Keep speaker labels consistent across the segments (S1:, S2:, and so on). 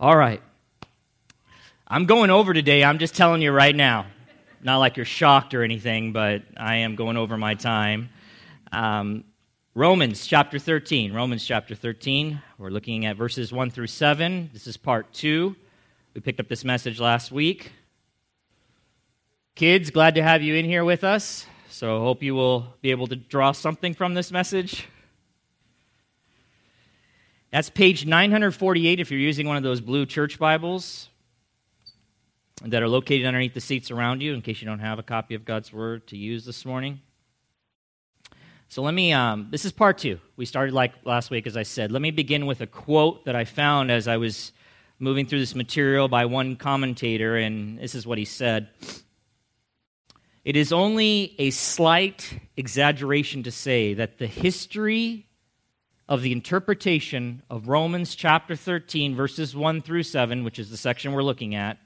S1: All right. I'm going over today. I'm just telling you right now. Not like you're shocked or anything, but I am going over my time. Um, Romans chapter 13. Romans chapter 13. We're looking at verses 1 through 7. This is part 2. We picked up this message last week. Kids, glad to have you in here with us. So, hope you will be able to draw something from this message. That's page 948 if you're using one of those blue church Bibles that are located underneath the seats around you in case you don't have a copy of God's Word to use this morning. So let me, um, this is part two. We started like last week, as I said. Let me begin with a quote that I found as I was moving through this material by one commentator, and this is what he said. It is only a slight exaggeration to say that the history of the interpretation of Romans chapter 13, verses 1 through 7, which is the section we're looking at,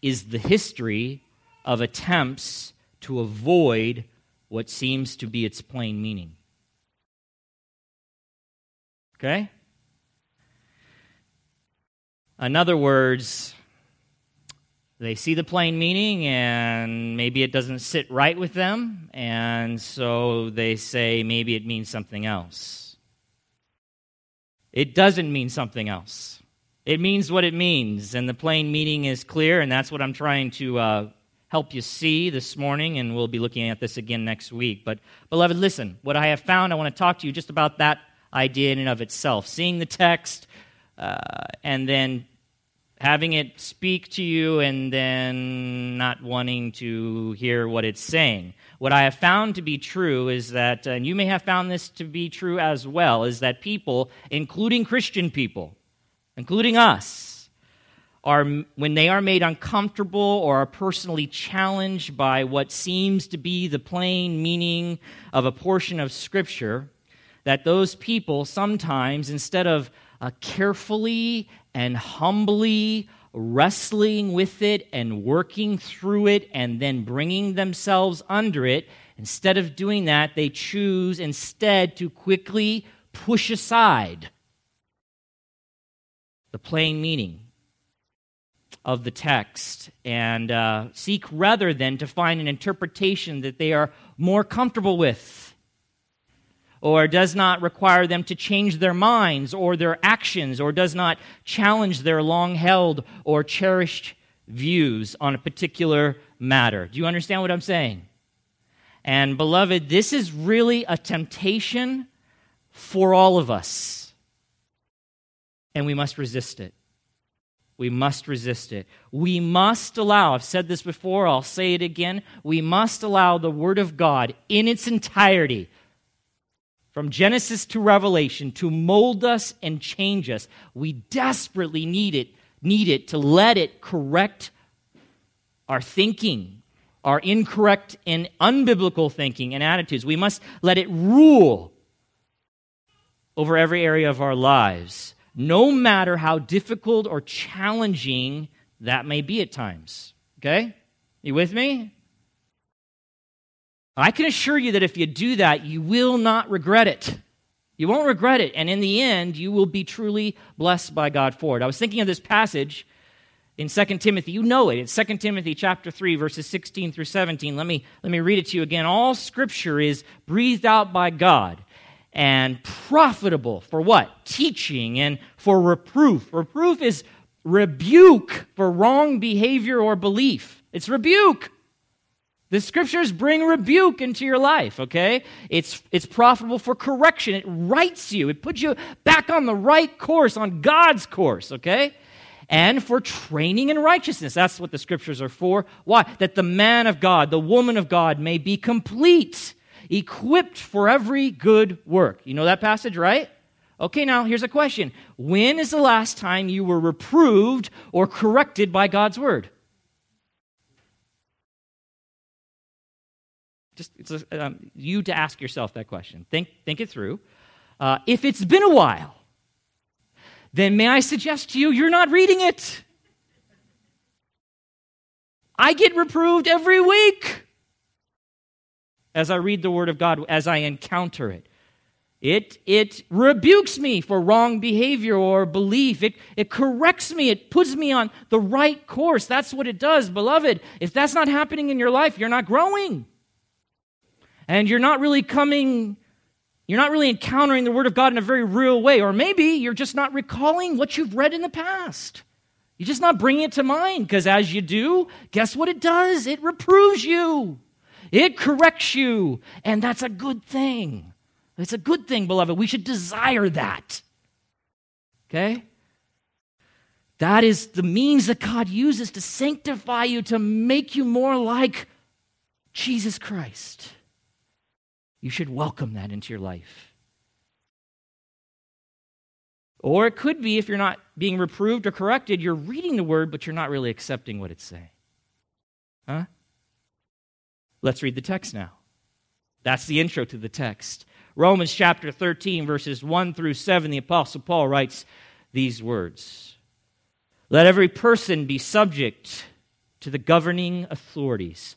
S1: is the history of attempts to avoid what seems to be its plain meaning. Okay? In other words, they see the plain meaning and maybe it doesn't sit right with them, and so they say maybe it means something else. It doesn't mean something else. It means what it means, and the plain meaning is clear, and that's what I'm trying to uh, help you see this morning, and we'll be looking at this again next week. But, beloved, listen, what I have found, I want to talk to you just about that idea in and of itself. Seeing the text, uh, and then having it speak to you, and then not wanting to hear what it's saying. What I have found to be true is that, and you may have found this to be true as well, is that people, including Christian people, including us, are, when they are made uncomfortable or are personally challenged by what seems to be the plain meaning of a portion of Scripture, that those people sometimes, instead of uh, carefully and humbly wrestling with it and working through it and then bringing themselves under it. Instead of doing that, they choose instead to quickly push aside the plain meaning of the text and uh, seek rather than to find an interpretation that they are more comfortable with or does not require them to change their minds or their actions, or does not challenge their long held or cherished views on a particular matter. Do you understand what I'm saying? And, beloved, this is really a temptation for all of us. And we must resist it. We must resist it. We must allow, I've said this before, I'll say it again. We must allow the Word of God in its entirety from Genesis to Revelation to mold us and change us. We desperately need it, need it to let it correct our thinking, our incorrect and unbiblical thinking and attitudes. We must let it rule over every area of our lives, no matter how difficult or challenging that may be at times. Okay? You with me? I can assure you that if you do that, you will not regret it. You won't regret it. And in the end, you will be truly blessed by God for it. I was thinking of this passage in 2 Timothy. You know it. It's 2 Timothy chapter 3, verses 16 through 17. Let me, let me read it to you again. All scripture is breathed out by God and profitable for what? Teaching and for reproof. Reproof is rebuke for wrong behavior or belief. It's rebuke. The scriptures bring rebuke into your life, okay? It's, it's profitable for correction. It rights you, it puts you back on the right course, on God's course, okay? And for training in righteousness. That's what the scriptures are for. Why? That the man of God, the woman of God may be complete, equipped for every good work. You know that passage, right? Okay, now here's a question When is the last time you were reproved or corrected by God's word? Just it's um, you to ask yourself that question. Think, think it through. Uh, if it's been a while, then may I suggest to you, you're not reading it. I get reproved every week as I read the Word of God, as I encounter it. It, it rebukes me for wrong behavior or belief. It, it corrects me. It puts me on the right course. That's what it does, beloved. If that's not happening in your life, you're not growing. And you're not really coming, you're not really encountering the Word of God in a very real way. Or maybe you're just not recalling what you've read in the past. You're just not bringing it to mind because as you do, guess what it does? It reproves you, it corrects you. And that's a good thing. It's a good thing, beloved. We should desire that. Okay? That is the means that God uses to sanctify you, to make you more like Jesus Christ. You should welcome that into your life. Or it could be, if you're not being reproved or corrected, you're reading the word, but you're not really accepting what it's saying. Huh? Let's read the text now. That's the intro to the text. Romans chapter 13, verses 1 through 7, the Apostle Paul writes these words Let every person be subject to the governing authorities.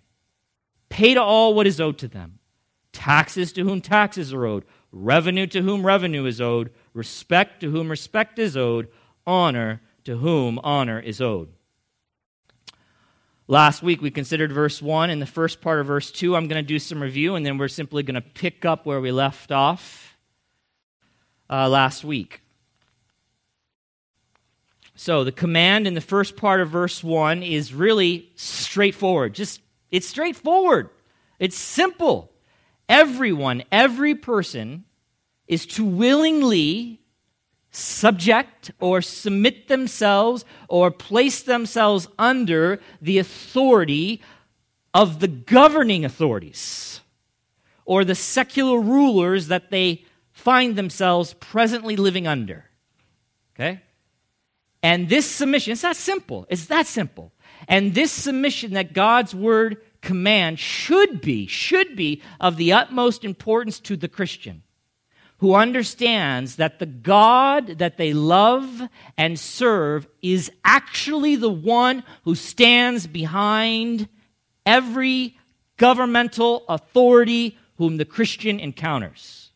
S1: Pay to all what is owed to them taxes to whom taxes are owed, revenue to whom revenue is owed, respect to whom respect is owed, honor to whom honor is owed. Last week we considered verse 1 and the first part of verse 2. I'm going to do some review and then we're simply going to pick up where we left off uh, last week. So the command in the first part of verse 1 is really straightforward. Just it's straightforward. It's simple. Everyone, every person is to willingly subject or submit themselves or place themselves under the authority of the governing authorities or the secular rulers that they find themselves presently living under. Okay? And this submission, it's that simple. It's that simple. And this submission that God's word command should be, should be of the utmost importance to the Christian who understands that the God that they love and serve is actually the one who stands behind every governmental authority whom the Christian encounters.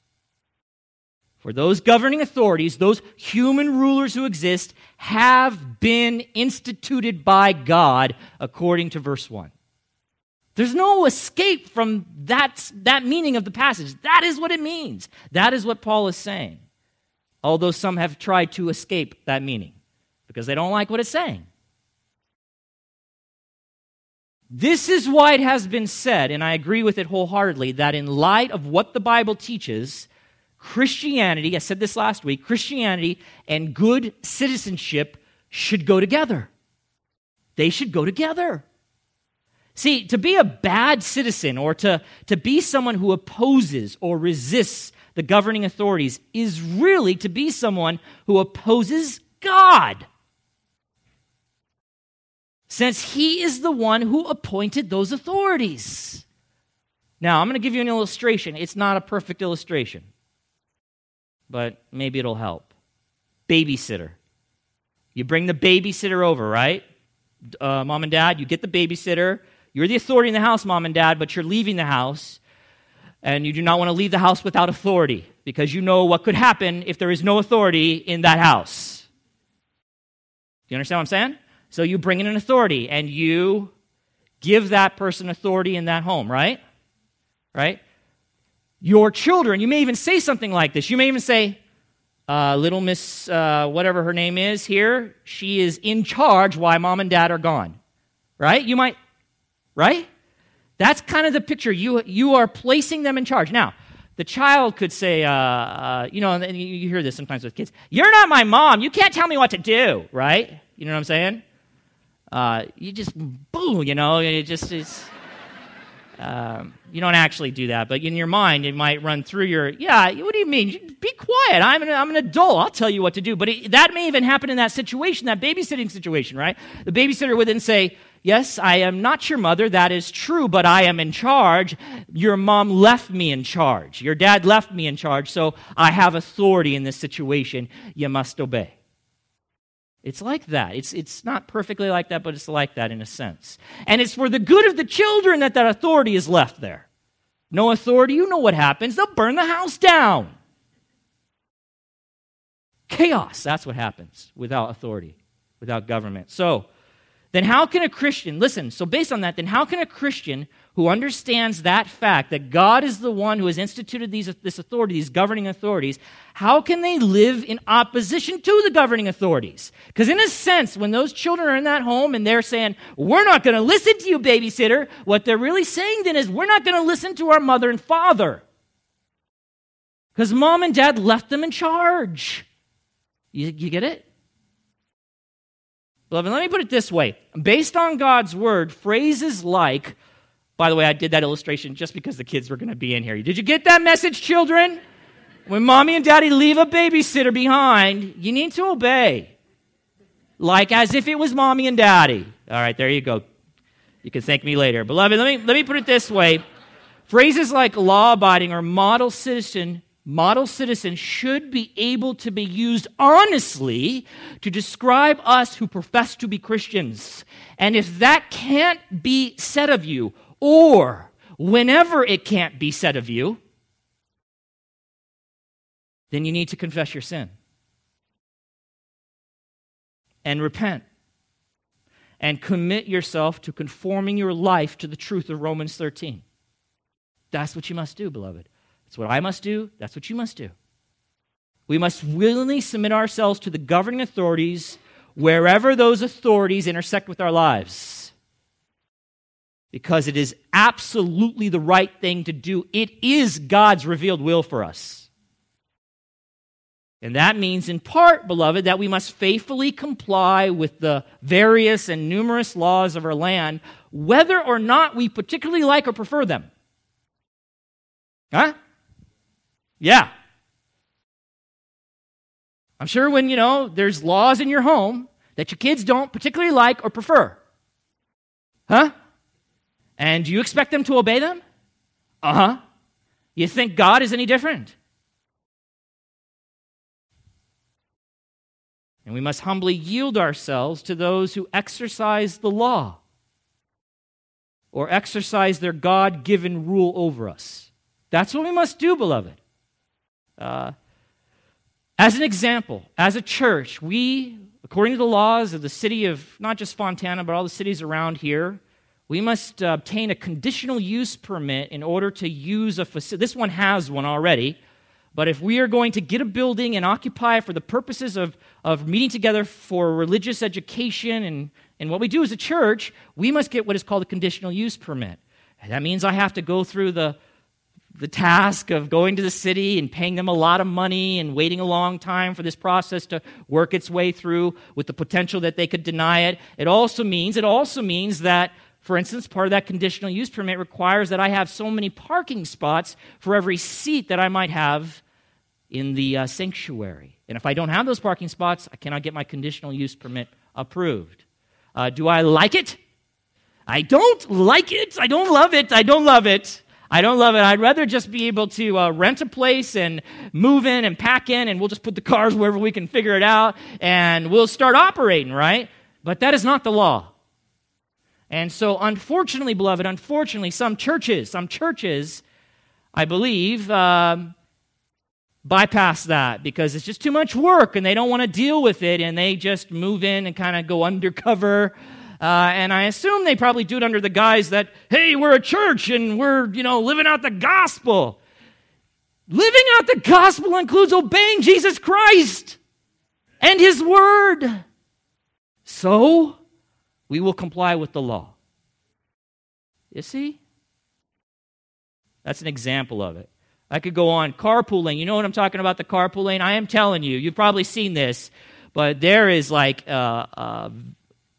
S1: For those governing authorities, those human rulers who exist, have been instituted by God, according to verse 1. There's no escape from that, that meaning of the passage. That is what it means. That is what Paul is saying. Although some have tried to escape that meaning because they don't like what it's saying. This is why it has been said, and I agree with it wholeheartedly, that in light of what the Bible teaches, Christianity, I said this last week, Christianity and good citizenship should go together. They should go together. See, to be a bad citizen or to, to be someone who opposes or resists the governing authorities is really to be someone who opposes God. Since he is the one who appointed those authorities. Now, I'm going to give you an illustration. It's not a perfect illustration but maybe it'll help. Babysitter. You bring the babysitter over, right? Uh, mom and dad, you get the babysitter. You're the authority in the house, mom and dad, but you're leaving the house. And you do not want to leave the house without authority because you know what could happen if there is no authority in that house. You understand what I'm saying? So you bring in an authority and you give that person authority in that home, right? Right? Your children, you may even say something like this. You may even say, uh, little Miss, uh, whatever her name is here, she is in charge while mom and dad are gone. Right? You might, right? That's kind of the picture. You, you are placing them in charge. Now, the child could say, uh, uh, you know, and you hear this sometimes with kids, you're not my mom. You can't tell me what to do, right? You know what I'm saying? Uh, you just, boom, you know, it just is. Um, you don't actually do that, but in your mind, it might run through your, yeah, what do you mean? Be quiet. I'm an, I'm an adult. I'll tell you what to do. But it, that may even happen in that situation, that babysitting situation, right? The babysitter would then say, Yes, I am not your mother. That is true, but I am in charge. Your mom left me in charge. Your dad left me in charge, so I have authority in this situation. You must obey. It's like that. It's, it's not perfectly like that, but it's like that in a sense. And it's for the good of the children that that authority is left there. No authority, you know what happens. They'll burn the house down. Chaos, that's what happens without authority, without government. So, then how can a Christian, listen, so based on that, then how can a Christian who understands that fact that God is the one who has instituted these, this authority, these governing authorities, how can they live in opposition to the governing authorities? Because, in a sense, when those children are in that home and they're saying, We're not going to listen to you, babysitter, what they're really saying then is, We're not going to listen to our mother and father. Because mom and dad left them in charge. You, you get it? Beloved, let me put it this way. Based on God's word, phrases like, by the way, I did that illustration just because the kids were going to be in here. Did you get that message, children? When mommy and daddy leave a babysitter behind, you need to obey. Like as if it was mommy and daddy. All right, there you go. You can thank me later. Beloved, let me, let me put it this way. Phrases like law abiding or model citizen model citizen should be able to be used honestly to describe us who profess to be Christians. And if that can't be said of you, or whenever it can't be said of you, then you need to confess your sin and repent and commit yourself to conforming your life to the truth of Romans 13. That's what you must do, beloved. That's what I must do. That's what you must do. We must willingly submit ourselves to the governing authorities wherever those authorities intersect with our lives. Because it is absolutely the right thing to do. It is God's revealed will for us. And that means, in part, beloved, that we must faithfully comply with the various and numerous laws of our land, whether or not we particularly like or prefer them. Huh? Yeah. I'm sure when, you know, there's laws in your home that your kids don't particularly like or prefer. Huh? And do you expect them to obey them? Uh huh. You think God is any different? And we must humbly yield ourselves to those who exercise the law or exercise their God given rule over us. That's what we must do, beloved. Uh, as an example, as a church, we, according to the laws of the city of not just Fontana, but all the cities around here, we must uh, obtain a conditional use permit in order to use a facility. This one has one already, but if we are going to get a building and occupy it for the purposes of, of meeting together for religious education and, and what we do as a church, we must get what is called a conditional use permit. And that means I have to go through the, the task of going to the city and paying them a lot of money and waiting a long time for this process to work its way through with the potential that they could deny it. It also means, it also means that, for instance, part of that conditional use permit requires that I have so many parking spots for every seat that I might have in the uh, sanctuary. And if I don't have those parking spots, I cannot get my conditional use permit approved. Uh, do I like it? I don't like it. I don't love it. I don't love it. I don't love it. I'd rather just be able to uh, rent a place and move in and pack in, and we'll just put the cars wherever we can figure it out, and we'll start operating, right? But that is not the law. And so, unfortunately, beloved, unfortunately, some churches, some churches, I believe, um, bypass that because it's just too much work and they don't want to deal with it and they just move in and kind of go undercover uh, and I assume they probably do it under the guise that, hey, we're a church and we're, you know, living out the gospel. Living out the gospel includes obeying Jesus Christ and his word. So, we will comply with the law. You see? That's an example of it. I could go on. Carpooling. You know what I'm talking about, the carpooling? I am telling you, you've probably seen this, but there is like uh, uh,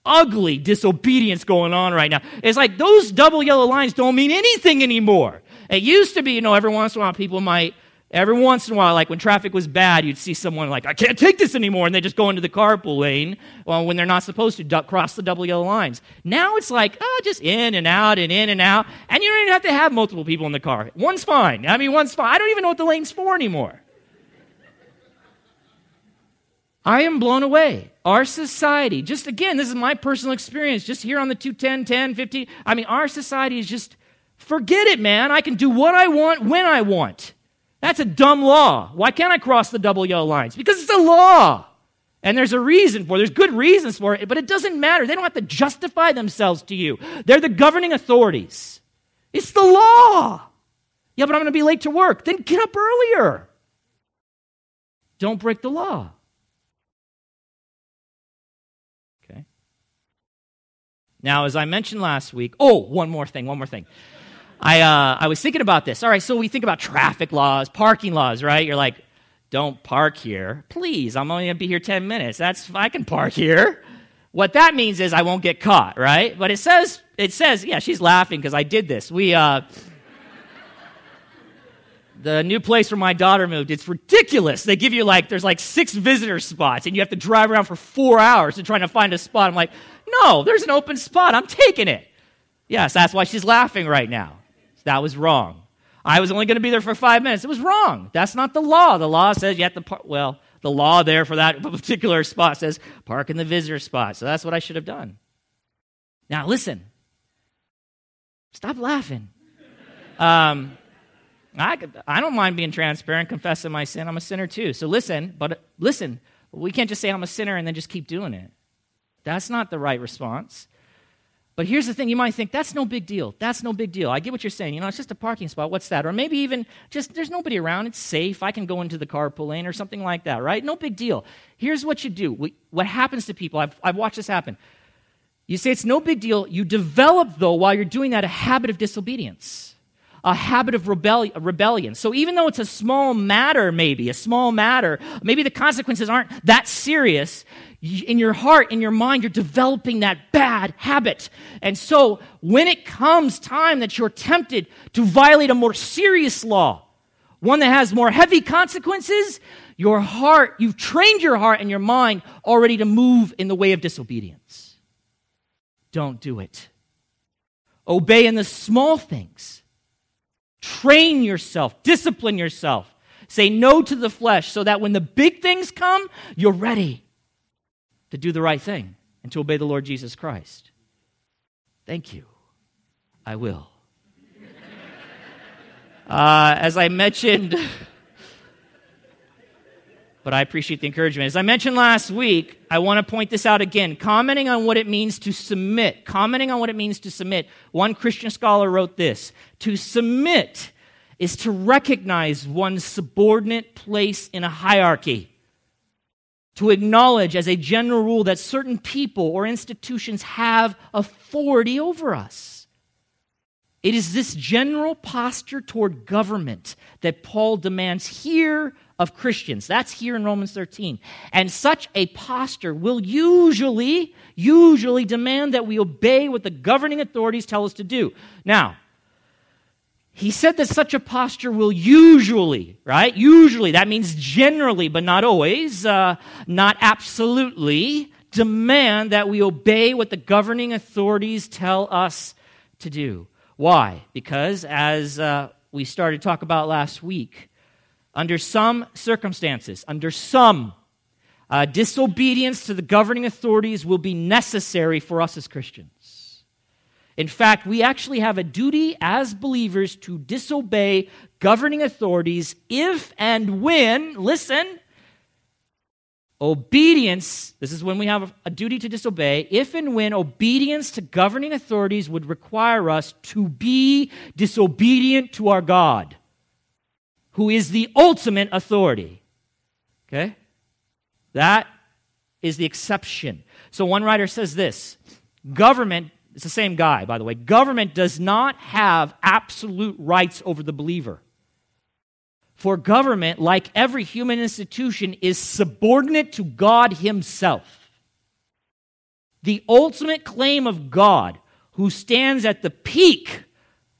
S1: ugly disobedience going on right now. It's like those double yellow lines don't mean anything anymore. It used to be, you know, every once in a while people might Every once in a while, like when traffic was bad, you'd see someone like, I can't take this anymore, and they just go into the carpool lane well, when they're not supposed to cross the double yellow lines. Now it's like, oh, just in and out and in and out, and you don't even have to have multiple people in the car. One's fine. I mean, one's fine. I don't even know what the lane's for anymore. I am blown away. Our society, just again, this is my personal experience, just here on the 210, 10, 15. I mean, our society is just, forget it, man. I can do what I want when I want. That's a dumb law. Why can't I cross the double yellow lines? Because it's a law. And there's a reason for it. There's good reasons for it, but it doesn't matter. They don't have to justify themselves to you. They're the governing authorities. It's the law. Yeah, but I'm going to be late to work. Then get up earlier. Don't break the law. Okay. Now, as I mentioned last week, oh, one more thing, one more thing. I, uh, I was thinking about this. All right, so we think about traffic laws, parking laws, right? You're like, don't park here. Please, I'm only going to be here 10 minutes. That's, I can park here. What that means is I won't get caught, right? But it says, it says, yeah, she's laughing because I did this. We, uh, the new place where my daughter moved, it's ridiculous. They give you like, there's like six visitor spots, and you have to drive around for four hours to try to find a spot. I'm like, no, there's an open spot. I'm taking it. Yes, that's why she's laughing right now. That was wrong. I was only going to be there for five minutes. It was wrong. That's not the law. The law says you have to park. Well, the law there for that particular spot says park in the visitor spot. So that's what I should have done. Now, listen. Stop laughing. Um, I, I don't mind being transparent, confessing my sin. I'm a sinner too. So listen, but listen, we can't just say I'm a sinner and then just keep doing it. That's not the right response. But here's the thing you might think, that's no big deal. That's no big deal. I get what you're saying. You know, it's just a parking spot. What's that? Or maybe even just there's nobody around. It's safe. I can go into the carpool lane or something like that, right? No big deal. Here's what you do. What happens to people, I've, I've watched this happen. You say it's no big deal. You develop, though, while you're doing that, a habit of disobedience, a habit of rebellion. rebellion. So even though it's a small matter, maybe, a small matter, maybe the consequences aren't that serious, in your heart, in your mind, you're developing that bad habit. And so when it comes time that you're tempted to violate a more serious law, one that has more heavy consequences, your heart, you've trained your heart and your mind already to move in the way of disobedience. Don't do it. Obey in the small things. Train yourself, discipline yourself. Say no to the flesh so that when the big things come, you're ready to do the right thing and to obey the Lord Jesus Christ. Thank you. I will. Uh, as I mentioned, but I appreciate the encouragement. As I mentioned last week, I want to point this out again, commenting on what it means to submit. Commenting on what it means to submit. One Christian scholar wrote this To submit is to recognize one's subordinate place in a hierarchy to acknowledge as a general rule that certain people or institutions have authority over us. It is this general posture toward government that Paul demands here of Christians. That's here in Romans 13. And such a posture will usually, usually demand that we obey what the governing authorities tell us to do. Now, he said that such a posture will usually, right? Usually, that means generally, but not always, uh, not absolutely, demand that we obey what the governing authorities tell us to do. Why? Because, as uh, we started to talk about last week, under some circumstances, under some, uh, disobedience to the governing authorities will be necessary for us as Christians. In fact, we actually have a duty as believers to disobey governing authorities if and when, listen, obedience, this is when we have a duty to disobey, if and when obedience to governing authorities would require us to be disobedient to our God. who is the ultimate authority. Okay? That is the exception. So one writer says this government, it's the same guy, by the way, government does not have absolute rights over the believer. For government, like every human institution, is subordinate to God Himself. The ultimate claim of God, who stands at the peak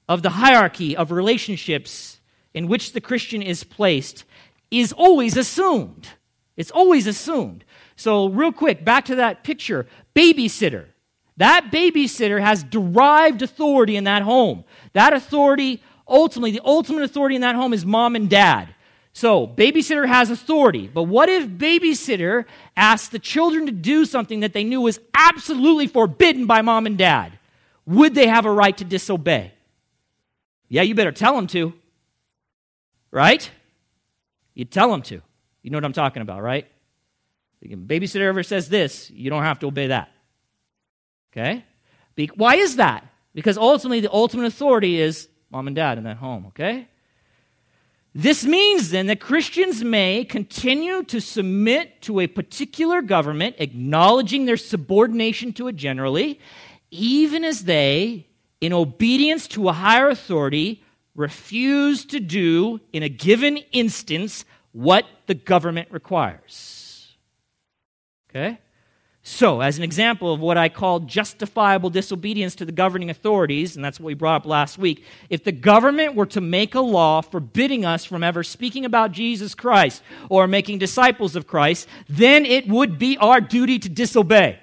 S1: of the hierarchy of relationships in which the Christian is placed, is always assumed. It's always assumed. So, real quick, back to that picture babysitter. That babysitter has derived authority in that home. That authority, ultimately, the ultimate authority in that home is mom and dad. So, babysitter has authority. But what if babysitter asked the children to do something that they knew was absolutely forbidden by mom and dad? Would they have a right to disobey? Yeah, you better tell them to. Right? You tell them to. You know what I'm talking about, right? babysitter ever says this, you don't have to obey that. Okay? Be- why is that? Because ultimately, the ultimate authority is mom and dad in that home, okay? This means then that Christians may continue to submit to a particular government, acknowledging their subordination to it generally, even as they, in obedience to a higher authority, refuse to do in a given instance what the government requires. Okay? So, as an example of what I call justifiable disobedience to the governing authorities, and that's what we brought up last week, if the government were to make a law forbidding us from ever speaking about Jesus Christ or making disciples of Christ, then it would be our duty to disobey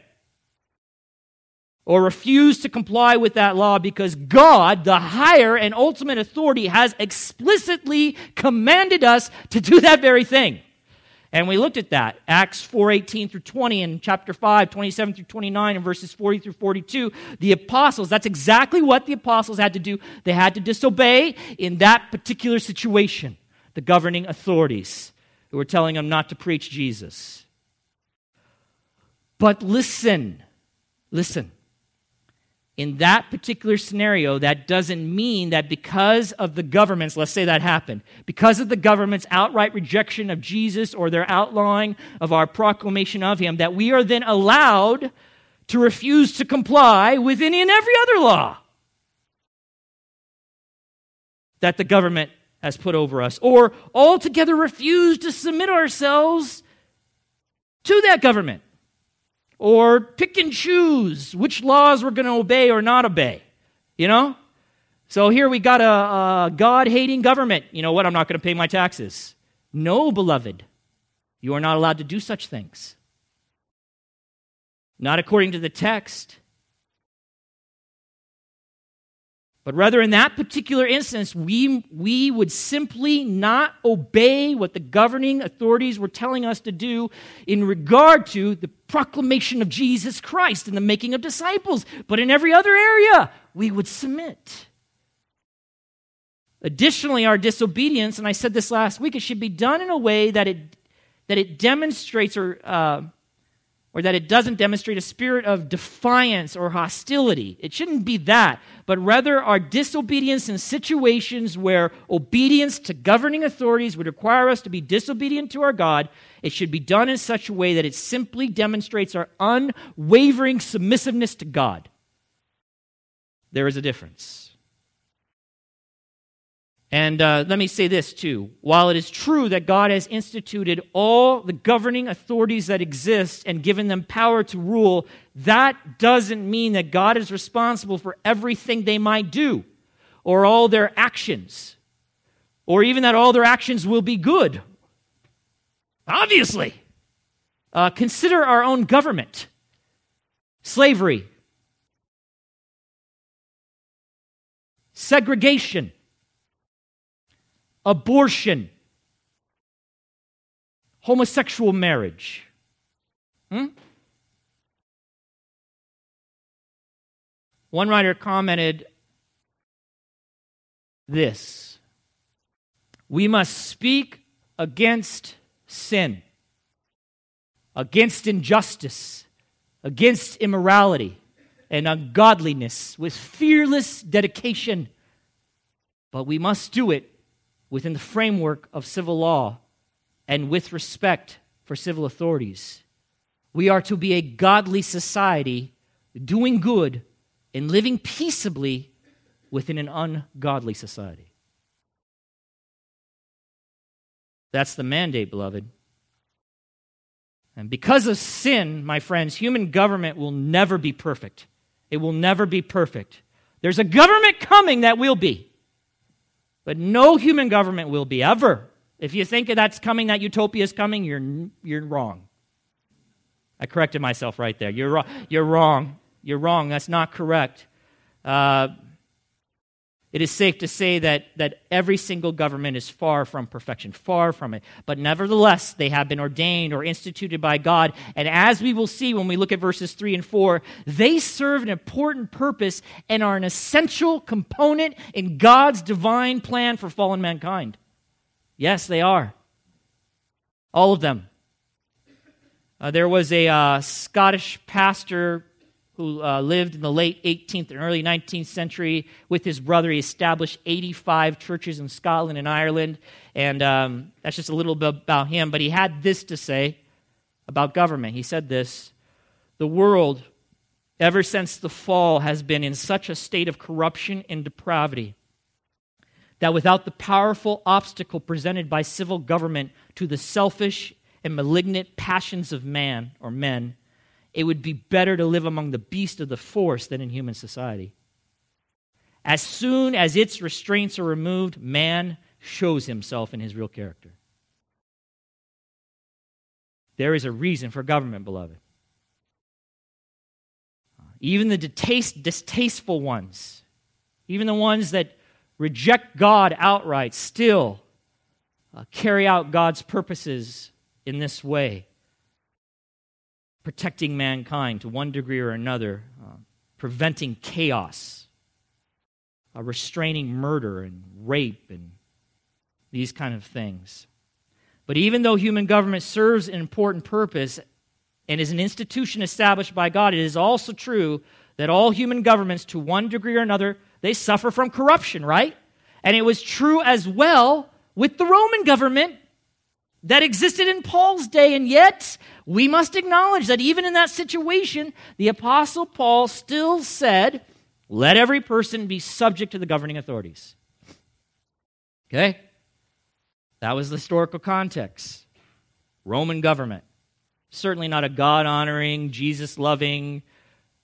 S1: or refuse to comply with that law because God, the higher and ultimate authority, has explicitly commanded us to do that very thing. And we looked at that. Acts 4:18 through 20 and chapter 5, 27 through 29 and verses 40 through 42. The apostles, that's exactly what the apostles had to do. They had to disobey in that particular situation, the governing authorities who were telling them not to preach Jesus. But listen, listen in that particular scenario, that doesn't mean that because of the government's, let's say that happened, because of the government's outright rejection of Jesus or their outlawing of our proclamation of him, that we are then allowed to refuse to comply with any and every other law that the government has put over us, or altogether refuse to submit ourselves to that government or pick and choose which laws we're going to obey or not obey. You know? So here we got a, a God hating government. You know what? I'm not going to pay my taxes. No, beloved. You are not allowed to do such things. Not according to the text. But rather, in that particular instance, we, we would simply not obey what the governing authorities were telling us to do in regard to the proclamation of Jesus Christ and the making of disciples. But in every other area, we would submit. Additionally, our disobedience, and I said this last week, it should be done in a way that it, that it demonstrates or uh, or that it doesn't demonstrate a spirit of defiance or hostility. It shouldn't be that, but rather our disobedience in situations where obedience to governing authorities would require us to be disobedient to our God. It should be done in such a way that it simply demonstrates our unwavering submissiveness to God. There is a difference. And uh, let me say this too. While it is true that God has instituted all the governing authorities that exist and given them power to rule, that doesn't mean that God is responsible for everything they might do or all their actions, or even that all their actions will be good. Obviously. Uh, consider our own government slavery, segregation abortion, homosexual marriage. Hmm? One writer commented this We must speak against sin, against injustice, against immorality and ungodliness with fearless dedication. But we must do it within the framework of civil law and with respect for civil authorities. We are to be a godly society, doing good and living peaceably within an ungodly society. That's the mandate, beloved. And because of sin, my friends, human government will never be perfect. It will never be perfect. There's a government coming that will be, but no human government will be ever. If you think that's coming, that utopia is coming, you're, you're wrong. I corrected myself right there. You're wrong. You're wrong. You're wrong. That's not correct. Uh, it is safe to say that, that every single government is far from perfection, far from it. But nevertheless, they have been ordained or instituted by God. And as we will see when we look at verses 3 and 4, they serve an important purpose and are an essential component in God's divine plan for fallen mankind. Yes, they are. All of them. Uh, there was a uh, Scottish pastor who uh, lived in the late 18th and early 19th century with his brother. He established 85 churches in Scotland and Ireland. And um, that's just a little bit about him. But he had this to say about government. He said this The world, ever since the fall, has been in such a state of corruption and depravity that without the powerful obstacle presented by civil government to the selfish and malignant passions of man or men, it would be better to live among the beasts of the forest than in human society. As soon as its restraints are removed, man shows himself in his real character. There is a reason for government, beloved. Even the distaste, distasteful ones, even the ones that reject God outright, still uh, carry out God's purposes in this way protecting mankind to one degree or another, uh, preventing chaos, uh, restraining murder and rape and these kind of things. But even though human government serves an important purpose and is an institution established by God, it is also true that all human governments, to one degree or another, they suffer from corruption, right? And it was true as well with the Roman government that existed in Paul's day, and yet we must acknowledge that even in that situation, the Apostle Paul still said, Let every person be subject to the governing authorities. Okay? That was the historical context. Roman government. Certainly not a God honoring, Jesus loving,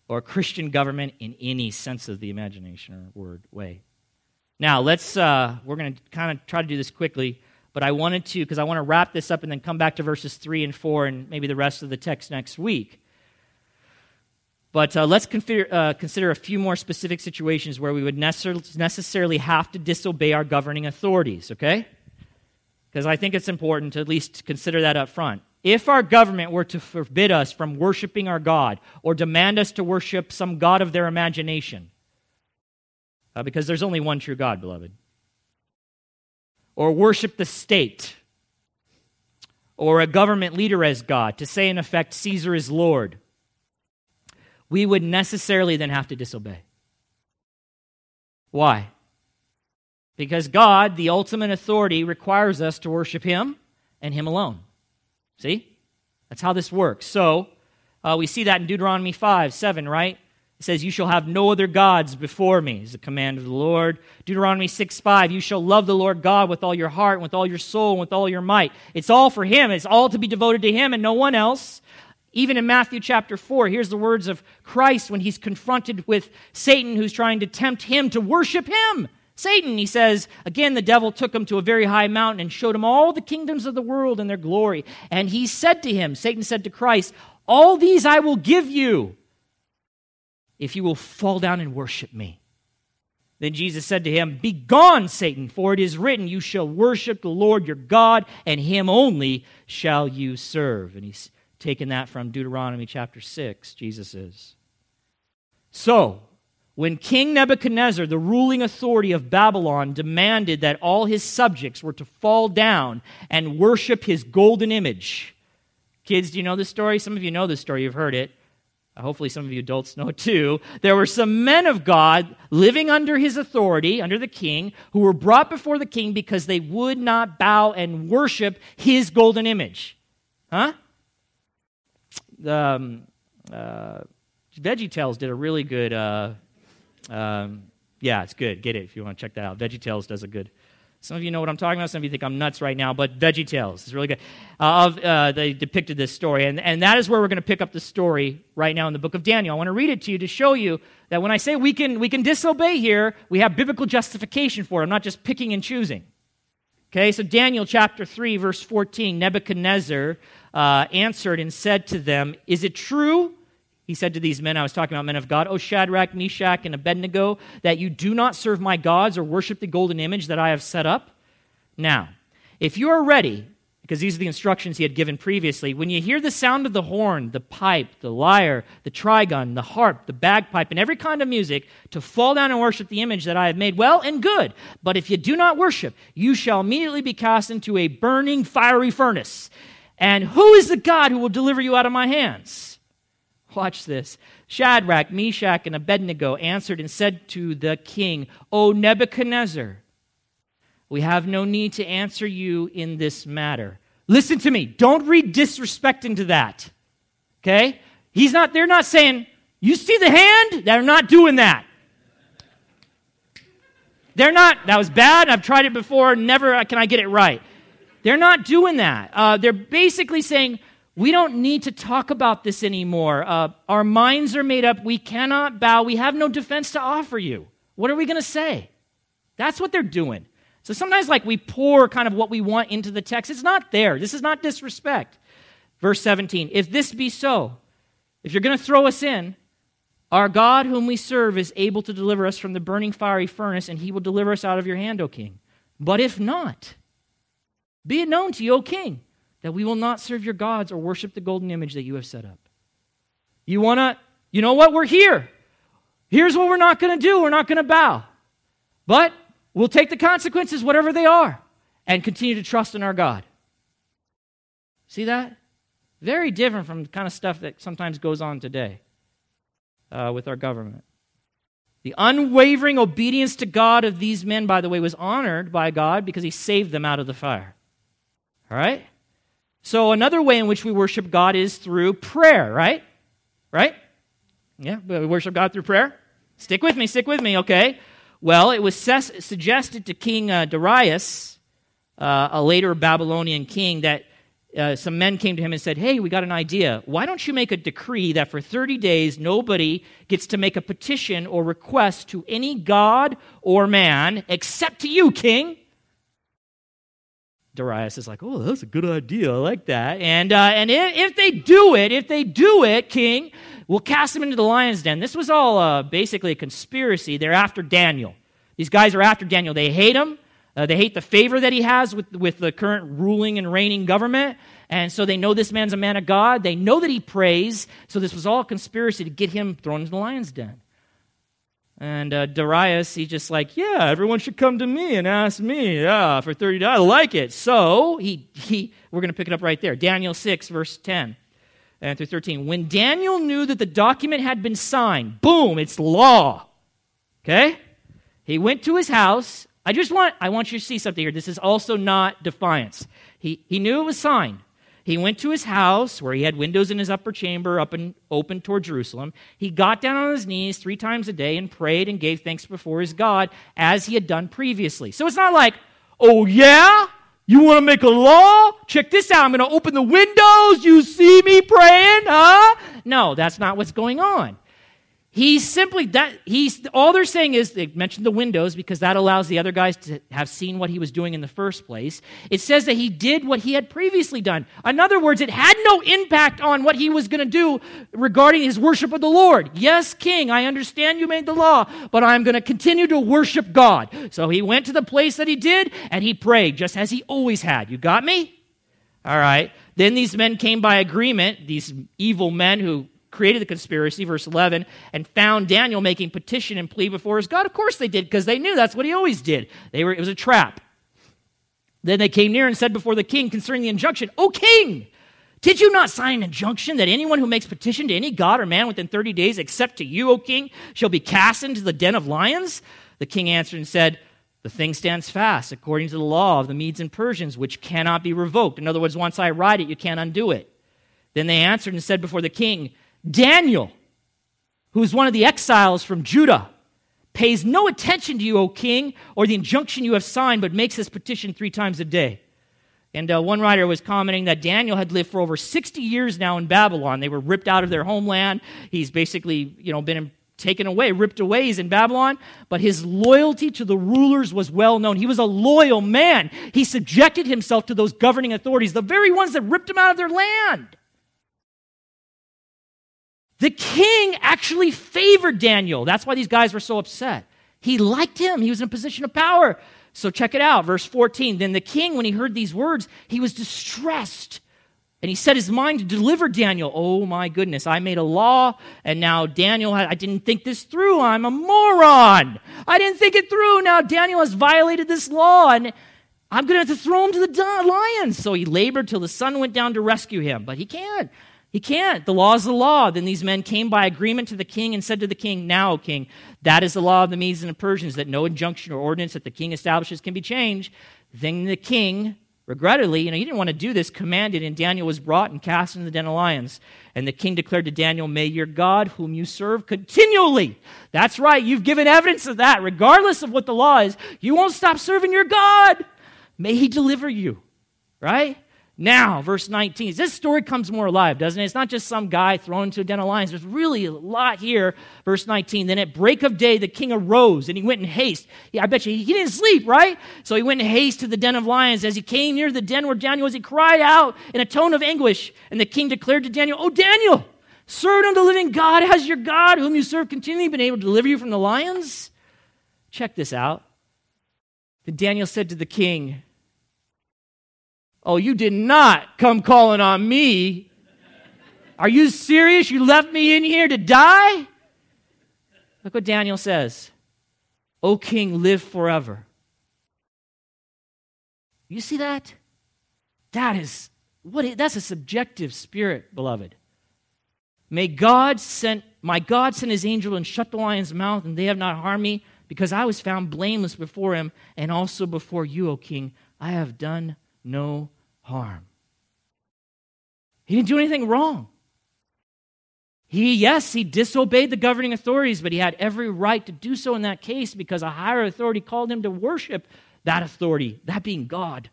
S1: or Christian government in any sense of the imagination or word way. Now, let's, uh, we're going to kind of try to do this quickly. But I wanted to, because I want to wrap this up and then come back to verses 3 and 4 and maybe the rest of the text next week. But uh, let's consider, uh, consider a few more specific situations where we would necessarily have to disobey our governing authorities, okay? Because I think it's important to at least consider that up front. If our government were to forbid us from worshiping our God or demand us to worship some God of their imagination, uh, because there's only one true God, beloved, or worship the state or a government leader as God, to say, in effect, Caesar is Lord, we would necessarily then have to disobey. Why? Because God, the ultimate authority, requires us to worship Him and Him alone. See? That's how this works. So, uh, we see that in Deuteronomy 5 7, right? It says, You shall have no other gods before me, is the command of the Lord. Deuteronomy 6 5, you shall love the Lord God with all your heart, and with all your soul, and with all your might. It's all for Him. It's all to be devoted to Him and no one else. Even in Matthew chapter 4, here's the words of Christ when he's confronted with Satan who's trying to tempt him to worship him. Satan, he says, again, the devil took him to a very high mountain and showed him all the kingdoms of the world and their glory. And he said to him, Satan said to Christ, All these I will give you if you will fall down and worship me. Then Jesus said to him, Begone, Satan, for it is written, You shall worship the Lord your God, and him only shall you serve. And he's taken that from Deuteronomy chapter 6, Jesus is. So, when King Nebuchadnezzar, the ruling authority of Babylon, demanded that all his subjects were to fall down and worship his golden image, kids, do you know this story? Some of you know this story, you've heard it. Hopefully some of you adults know too. There were some men of God living under his authority, under the king, who were brought before the king because they would not bow and worship his golden image. Huh? Um, uh, VeggieTales did a really good. Uh, um, yeah, it's good. Get it if you want to check that out. Veggie Tales does a good some of you know what I'm talking about. Some of you think I'm nuts right now, but Veggie Tales is really good. Uh, uh, they depicted this story, and, and that is where we're going to pick up the story right now in the book of Daniel. I want to read it to you to show you that when I say we can, we can disobey here, we have biblical justification for it. I'm not just picking and choosing. Okay, so Daniel chapter 3, verse 14 Nebuchadnezzar uh, answered and said to them, Is it true he said to these men, I was talking about men of God, O Shadrach, Meshach, and Abednego, that you do not serve my gods or worship the golden image that I have set up? Now, if you are ready, because these are the instructions he had given previously, when you hear the sound of the horn, the pipe, the lyre, the trigon, the harp, the bagpipe, and every kind of music, to fall down and worship the image that I have made, well and good. But if you do not worship, you shall immediately be cast into a burning fiery furnace. And who is the God who will deliver you out of my hands? Watch this. Shadrach, Meshach, and Abednego answered and said to the king, O Nebuchadnezzar, we have no need to answer you in this matter. Listen to me. Don't read disrespect into that. Okay? He's not, they're not saying, you see the hand? They're not doing that. They're not, that was bad. I've tried it before. Never can I get it right. They're not doing that. Uh, they're basically saying, we don't need to talk about this anymore. Uh, our minds are made up. We cannot bow. We have no defense to offer you. What are we going to say? That's what they're doing. So sometimes, like, we pour kind of what we want into the text. It's not there. This is not disrespect. Verse 17 If this be so, if you're going to throw us in, our God, whom we serve, is able to deliver us from the burning fiery furnace, and he will deliver us out of your hand, O king. But if not, be it known to you, O king that we will not serve your gods or worship the golden image that you have set up. You want to, you know what? We're here. Here's what we're not going to do we're not going to bow. But we'll take the consequences, whatever they are, and continue to trust in our God. See that? Very different from the kind of stuff that sometimes goes on today uh, with our government. The unwavering obedience to God of these men, by the way, was honored by God because he saved them out of the fire. All right? So, another way in which we worship God is through prayer, right? Right? Yeah, we worship God through prayer. Stick with me, stick with me, okay? Well, it was suggested to King uh, Darius, uh, a later Babylonian king, that uh, some men came to him and said, Hey, we got an idea. Why don't you make a decree that for 30 days nobody gets to make a petition or request to any god or man except to you, king? Darius is like, oh, that's a good idea. I like that. And, uh, and if, if, they do it, if they do it, king, we'll cast them into the lion's den. This was all uh, basically a conspiracy. They're after Daniel. These guys are after Daniel. They hate him. Uh, they hate the favor that he has with, with the current ruling and reigning government. And so they know this man's a man of God. They know that he prays. So this was all a conspiracy to get him thrown into the lion's den. And uh, Darius, he's just like, yeah, everyone should come to me and ask me, yeah, for $30. I like it. So he, he we're going to pick it up right there. Daniel 6, verse 10 and through 13. When Daniel knew that the document had been signed, boom, it's law. Okay? He went to his house. I just want, I want you to see something here. This is also not defiance. He, he knew it was signed. He went to his house where he had windows in his upper chamber up and open toward Jerusalem. He got down on his knees three times a day and prayed and gave thanks before his God as he had done previously. So it's not like, oh yeah, you want to make a law? Check this out. I'm going to open the windows. You see me praying, huh? No, that's not what's going on. He's simply that he's all they're saying is they mentioned the windows because that allows the other guys to have seen what he was doing in the first place. It says that he did what he had previously done. In other words, it had no impact on what he was going to do regarding his worship of the Lord. Yes, king, I understand you made the law, but I'm going to continue to worship God. So he went to the place that he did and he prayed just as he always had. You got me? All right. Then these men came by agreement, these evil men who created the conspiracy, verse 11, and found Daniel making petition and plea before his God. Of course they did, because they knew that's what he always did. They were, it was a trap. Then they came near and said before the king concerning the injunction, O king, Did you not sign an injunction that anyone who makes petition to any god or man within 30 days, except to you, O king, shall be cast into the den of lions? The king answered and said, The thing stands fast according to the law of the Medes and Persians, which cannot be revoked. In other words, once I write it, you can't undo it. Then they answered and said before the king, Daniel, who is one of the exiles from Judah, pays no attention to you, O king, or the injunction you have signed, but makes this petition three times a day. And uh, one writer was commenting that Daniel had lived for over 60 years now in Babylon. They were ripped out of their homeland. He's basically, you know, been taken away, ripped away. He's in Babylon. But his loyalty to the rulers was well known. He was a loyal man. He subjected himself to those governing authorities, the very ones that ripped him out of their land. The king actually favored Daniel. That's why these guys were so upset. He liked him, he was in a position of power. So check it out, verse 14. Then the king, when he heard these words, he was distressed. And he set his mind to deliver Daniel. Oh my goodness, I made a law, and now Daniel, I didn't think this through. I'm a moron. I didn't think it through. Now Daniel has violated this law, and I'm going to have to throw him to the lions. So he labored till the sun went down to rescue him, but he can't. He can't. The law is the law. Then these men came by agreement to the king and said to the king, Now, King, that is the law of the Medes and the Persians, that no injunction or ordinance that the king establishes can be changed. Then the king, regrettably, you know, he didn't want to do this, commanded, and Daniel was brought and cast into the den of lions. And the king declared to Daniel, May your God, whom you serve continually. That's right, you've given evidence of that. Regardless of what the law is, you won't stop serving your God. May he deliver you, right? Now, verse 19. This story comes more alive, doesn't it? It's not just some guy thrown into a den of lions. There's really a lot here. Verse 19. Then at break of day, the king arose and he went in haste. Yeah, I bet you he didn't sleep, right? So he went in haste to the den of lions. As he came near the den where Daniel was, he cried out in a tone of anguish. And the king declared to Daniel, Oh, Daniel, servant of the living God, has your God, whom you serve continually, been able to deliver you from the lions? Check this out. Then Daniel said to the king, Oh, you did not come calling on me. Are you serious? You left me in here to die? Look what Daniel says. O king, live forever. You see that? That is what that's a subjective spirit, beloved. May God send my God sent his angel and shut the lion's mouth, and they have not harmed me, because I was found blameless before him, and also before you, O king. I have done no harm. He didn't do anything wrong. He, yes, he disobeyed the governing authorities, but he had every right to do so in that case because a higher authority called him to worship that authority, that being God.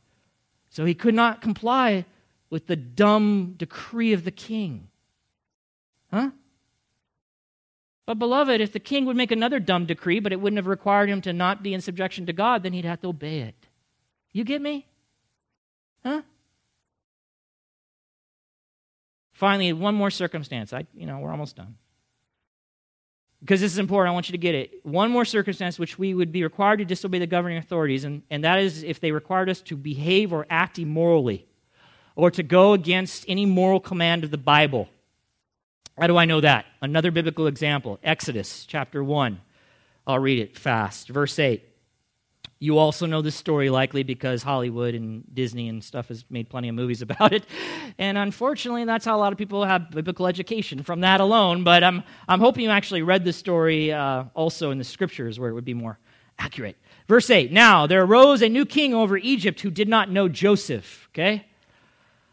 S1: So he could not comply with the dumb decree of the king. Huh? But, beloved, if the king would make another dumb decree, but it wouldn't have required him to not be in subjection to God, then he'd have to obey it. You get me? Huh? Finally, one more circumstance. I, you know, we're almost done. Because this is important, I want you to get it. One more circumstance which we would be required to disobey the governing authorities, and, and that is if they required us to behave or act immorally, or to go against any moral command of the Bible. How do I know that? Another biblical example Exodus chapter 1. I'll read it fast. Verse 8. You also know this story likely because Hollywood and Disney and stuff has made plenty of movies about it. And unfortunately, that's how a lot of people have biblical education from that alone. But I'm, I'm hoping you actually read the story uh, also in the scriptures where it would be more accurate. Verse 8 Now there arose a new king over Egypt who did not know Joseph. Okay?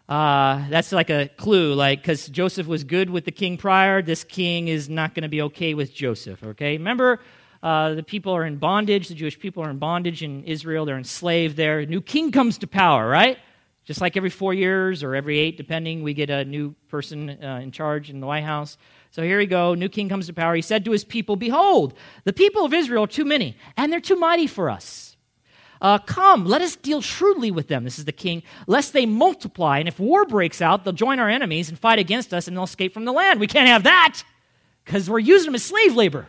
S1: Uh, that's like a clue, like, because Joseph was good with the king prior, this king is not going to be okay with Joseph. Okay? Remember uh, the people are in bondage. The Jewish people are in bondage in Israel. They're enslaved there. A new king comes to power, right? Just like every four years or every eight, depending, we get a new person uh, in charge in the White House. So here we go. New king comes to power. He said to his people, Behold, the people of Israel are too many, and they're too mighty for us. Uh, come, let us deal shrewdly with them. This is the king, lest they multiply. And if war breaks out, they'll join our enemies and fight against us, and they'll escape from the land. We can't have that because we're using them as slave labor.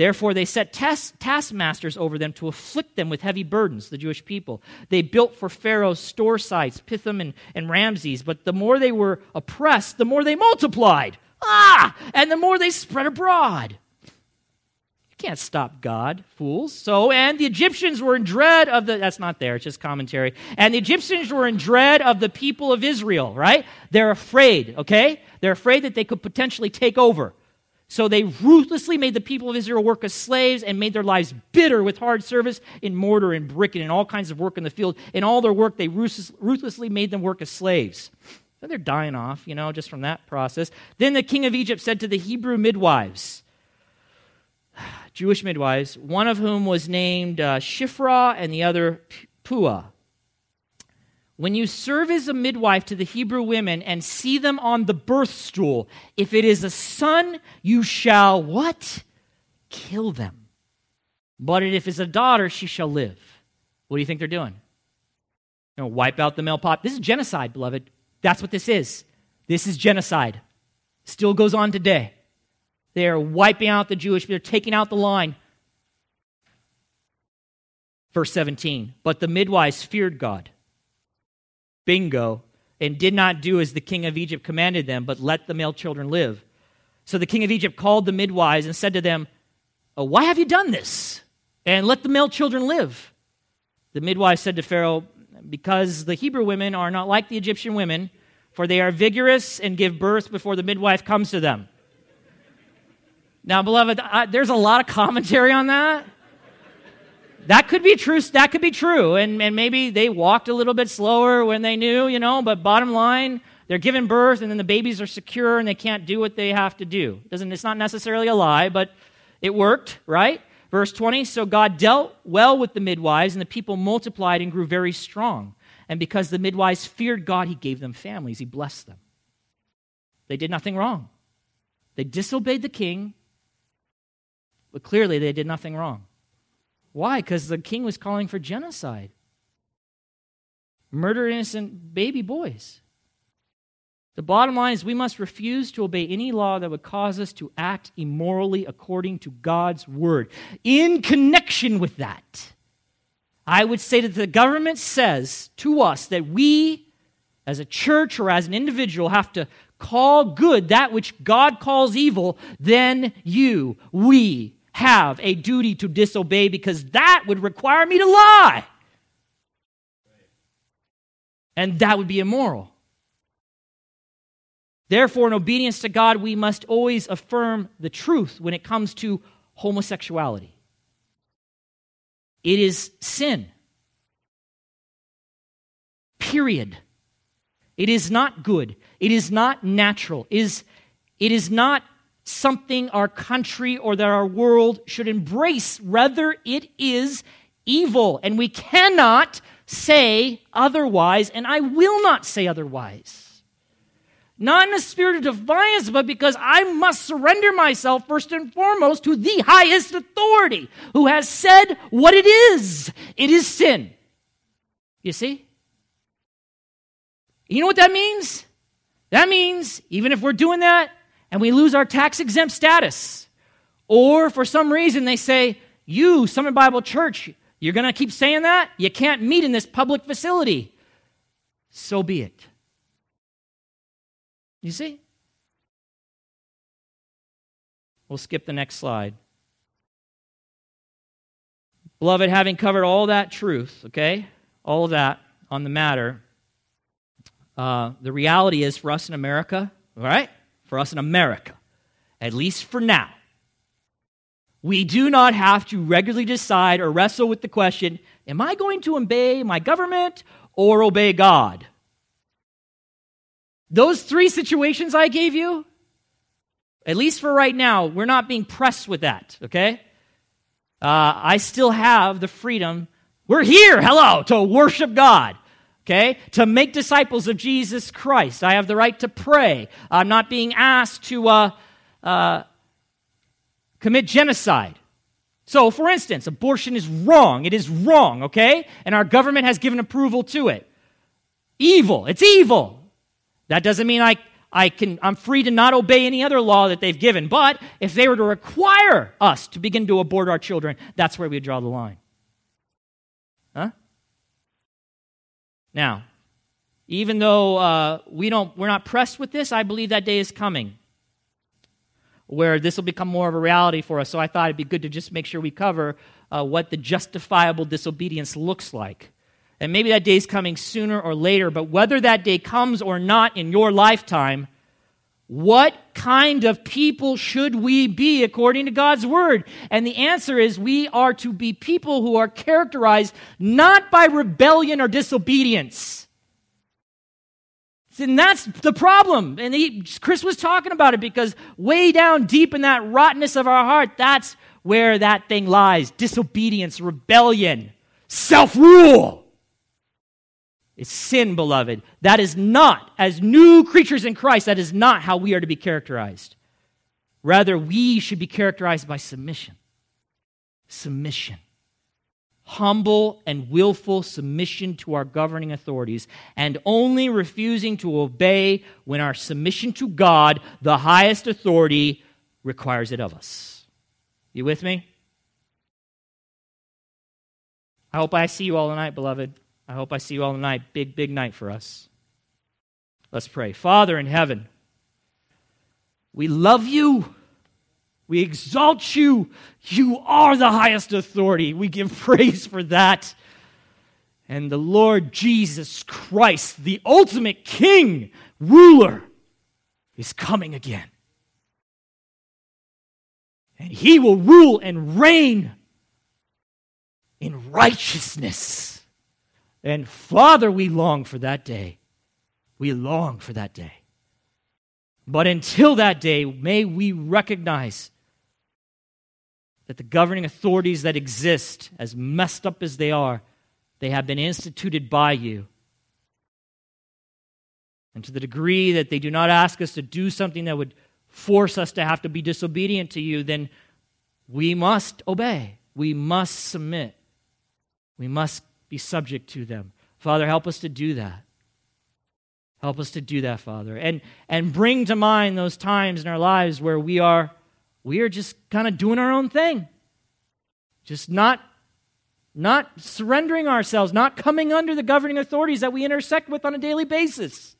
S1: Therefore, they set task- taskmasters over them to afflict them with heavy burdens, the Jewish people. They built for Pharaoh store sites, Pithom and, and Ramses, but the more they were oppressed, the more they multiplied. Ah! And the more they spread abroad. You can't stop God, fools. So, and the Egyptians were in dread of the, that's not there, it's just commentary. And the Egyptians were in dread of the people of Israel, right? They're afraid, okay? They're afraid that they could potentially take over. So they ruthlessly made the people of Israel work as slaves and made their lives bitter with hard service in mortar and brick and in all kinds of work in the field. In all their work, they ruthlessly made them work as slaves. So they're dying off, you know, just from that process. Then the king of Egypt said to the Hebrew midwives, Jewish midwives, one of whom was named uh, Shiphrah and the other Puah. When you serve as a midwife to the Hebrew women and see them on the birth stool, if it is a son, you shall what? Kill them. But if it's a daughter, she shall live. What do you think they're doing? You know, wipe out the male pop. This is genocide, beloved. That's what this is. This is genocide. Still goes on today. They are wiping out the Jewish, they're taking out the line. Verse 17. But the midwives feared God. Bingo. And did not do as the king of Egypt commanded them, but let the male children live. So the king of Egypt called the midwives and said to them, oh, Why have you done this? And let the male children live. The midwives said to Pharaoh, Because the Hebrew women are not like the Egyptian women, for they are vigorous and give birth before the midwife comes to them. Now, beloved, I, there's a lot of commentary on that. That could be true. That could be true. And, and maybe they walked a little bit slower when they knew, you know, but bottom line, they're giving birth and then the babies are secure and they can't do what they have to do. Doesn't, it's not necessarily a lie, but it worked, right? Verse 20 So God dealt well with the midwives, and the people multiplied and grew very strong. And because the midwives feared God, he gave them families, he blessed them. They did nothing wrong. They disobeyed the king, but clearly they did nothing wrong. Why? Because the king was calling for genocide. Murder innocent baby boys. The bottom line is we must refuse to obey any law that would cause us to act immorally according to God's word. In connection with that, I would say that the government says to us that we, as a church or as an individual, have to call good that which God calls evil, then you, we, have a duty to disobey because that would require me to lie. And that would be immoral. Therefore, in obedience to God, we must always affirm the truth when it comes to homosexuality. It is sin. Period. It is not good. It is not natural. It is, it is not something our country or that our world should embrace. Rather, it is evil. And we cannot say otherwise, and I will not say otherwise. Not in a spirit of defiance, but because I must surrender myself first and foremost to the highest authority who has said what it is. It is sin. You see? You know what that means? That means even if we're doing that, and we lose our tax exempt status. Or for some reason they say, You, Summit Bible Church, you're going to keep saying that? You can't meet in this public facility. So be it. You see? We'll skip the next slide. Beloved, having covered all that truth, okay, all of that on the matter, uh, the reality is for us in America, all right, for us in America, at least for now. We do not have to regularly decide or wrestle with the question Am I going to obey my government or obey God? Those three situations I gave you, at least for right now, we're not being pressed with that, okay? Uh, I still have the freedom. We're here, hello, to worship God okay? To make disciples of Jesus Christ. I have the right to pray. I'm not being asked to uh, uh, commit genocide. So, for instance, abortion is wrong. It is wrong, okay? And our government has given approval to it. Evil. It's evil. That doesn't mean I, I can, I'm free to not obey any other law that they've given. But if they were to require us to begin to abort our children, that's where we draw the line. Huh? Now, even though uh, we don't, we're not pressed with this, I believe that day is coming where this will become more of a reality for us. So I thought it'd be good to just make sure we cover uh, what the justifiable disobedience looks like. And maybe that day's coming sooner or later, but whether that day comes or not in your lifetime, what kind of people should we be according to God's word? And the answer is we are to be people who are characterized not by rebellion or disobedience. And that's the problem. And he, Chris was talking about it because way down deep in that rottenness of our heart, that's where that thing lies disobedience, rebellion, self rule. It's sin, beloved. That is not, as new creatures in Christ, that is not how we are to be characterized. Rather, we should be characterized by submission. Submission. Humble and willful submission to our governing authorities, and only refusing to obey when our submission to God, the highest authority, requires it of us. You with me? I hope I see you all tonight, beloved. I hope I see you all tonight. Big, big night for us. Let's pray. Father in heaven, we love you. We exalt you. You are the highest authority. We give praise for that. And the Lord Jesus Christ, the ultimate King, ruler, is coming again. And he will rule and reign in righteousness and Father, we long for that day. We long for that day. But until that day, may we recognize that the governing authorities that exist, as messed up as they are, they have been instituted by you. And to the degree that they do not ask us to do something that would force us to have to be disobedient to you, then we must obey. We must submit. We must be subject to them. Father, help us to do that. Help us to do that, Father. And, and bring to mind those times in our lives where we are, we are just kind of doing our own thing. Just not, not surrendering ourselves, not coming under the governing authorities that we intersect with on a daily basis.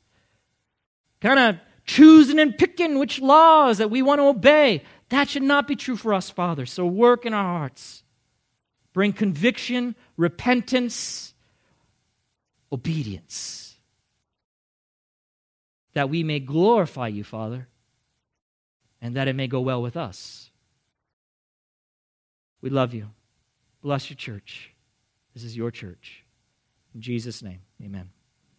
S1: Kind of choosing and picking which laws that we want to obey. That should not be true for us, Father. So work in our hearts. Bring conviction, repentance, obedience. That we may glorify you, Father, and that it may go well with us. We love you. Bless your church. This is your church. In Jesus' name, amen.